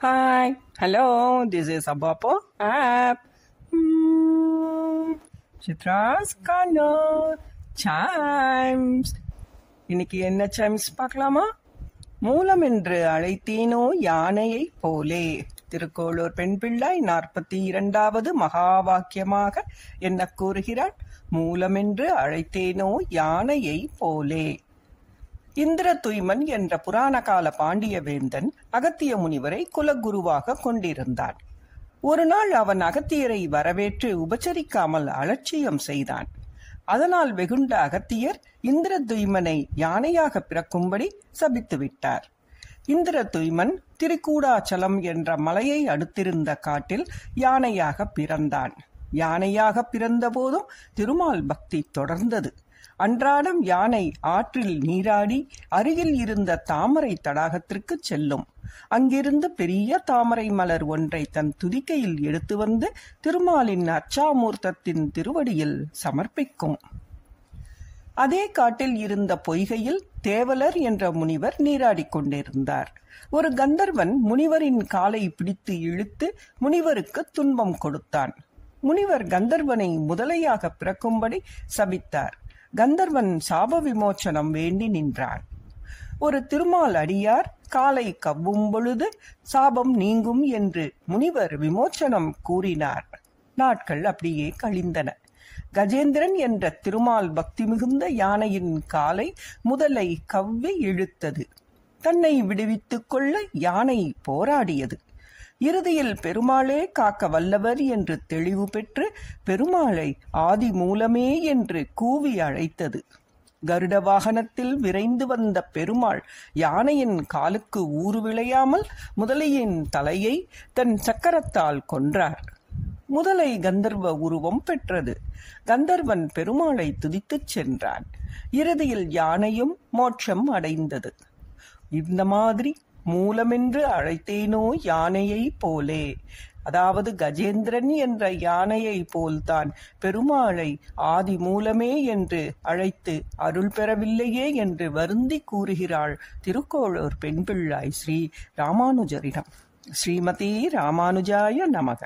Hi, hello, this is Abapo app. Hmm, Chitra's Corner, Chimes. இன்னைக்கு என்ன சைம்ஸ் பார்க்கலாமா? மூலம் என்று அழைத்தேனோ யானையை போலே. திருக்கோளூர் பெண் பிள்ளை நாற்பத்தி இரண்டாவது மகா வாக்கியமாக என்ன கூறுகிறார் மூலமென்று அழைத்தேனோ யானையை போலே. இந்திர துய்மன் என்ற புராண கால பாண்டிய வேந்தன் அகத்திய முனிவரை குலகுருவாக கொண்டிருந்தான். ஒரு நாள் அவன் அகத்தியரை வரவேற்று உபச்சரிக்காமல் அலட்சியம் செய்தான். அதனால் வெகுண்ட அகத்தியர் இந்திர துய்மனை யானையாக பிறக்கும்படி சபித்து விட்டார். இந்திர துய்மன் திருக்கூடாச்சலம் என்ற மலையை அடுத்திருந்த காட்டில் யானையாக பிறந்தான். யானையாக பிறந்தபோதும் திருமால் பக்தி தொடர்ந்தது. அன்றாடம் யானை ஆற்றில் நீராடி அருகில் இருந்த தாமரை தடாகத்திற்கு செல்லும். அங்கிருந்து பெரிய தாமரை மலர் ஒன்றை தன் துதிக்கையில் எடுத்து வந்து திருமாலின் அச்சாமூர்த்தத்தின் திருவடியில் சமர்ப்பிக்கும். அதே காட்டில் இருந்த பொய்கையில் தேவலர் என்ற முனிவர் நீராடிக் கொண்டிருந்தார். ஒரு கந்தர்வன் முனிவரின் காலை பிடித்து இழுத்து முனிவருக்கு துன்பம் கொடுத்தான். முனிவர் கந்தர்வனை முதலையாக பிறக்கும்படி சபித்தார். கந்தர்வன் சாப விமோச்சனம் வேண்டி நின்றான் ஒரு திருமால் அடியார் காலை கவ்வும் பொழுது சாபம் நீங்கும் என்று முனிவர் விமோச்சனம் கூறினார். நாட்கள் அப்படியே கழிந்தன. கஜேந்திரன் என்ற திருமால் பக்தி மிகுந்த யானையின் காலை முதலை கவ்வி இழுத்தது. தன்னை விடுவித்துக் கொள்ள யானை போராடியது. இறுதியில் பெருமாளே காக்க வல்லவர் என்று தெளிவு பெற்று பெருமாளை ஆதி மூலமே என்று கூவி அழைத்தது. கருட வாகனத்தில் விரைந்து வந்த பெருமாள் யானையின் காலுக்கு ஊறு விளையாமல் முதலையின் தலையை தன் சக்கரத்தால் கொன்றார். முதலை கந்தர்வ உருவம் பெற்றது. கந்தர்வன் பெருமாளை துதித்துச் சென்றான். இறுதியில் யானையும் மோட்சம் அடைந்தது. இந்த மாதிரி மூலமென்று அழைத்தேனோ யானையை போலே. அதாவது கஜேந்திரன் என்ற யானையை போல்தான் பெருமாளை ஆதி மூலமே என்று அழைத்து அருள் பெறவில்லையே என்று வருந்தி கூறுகிறாள் திருக்கோளூர் பெண் பிள்ளாய் ஸ்ரீ ராமானுஜரிடம். ஸ்ரீமதி ராமானுஜாய நமக.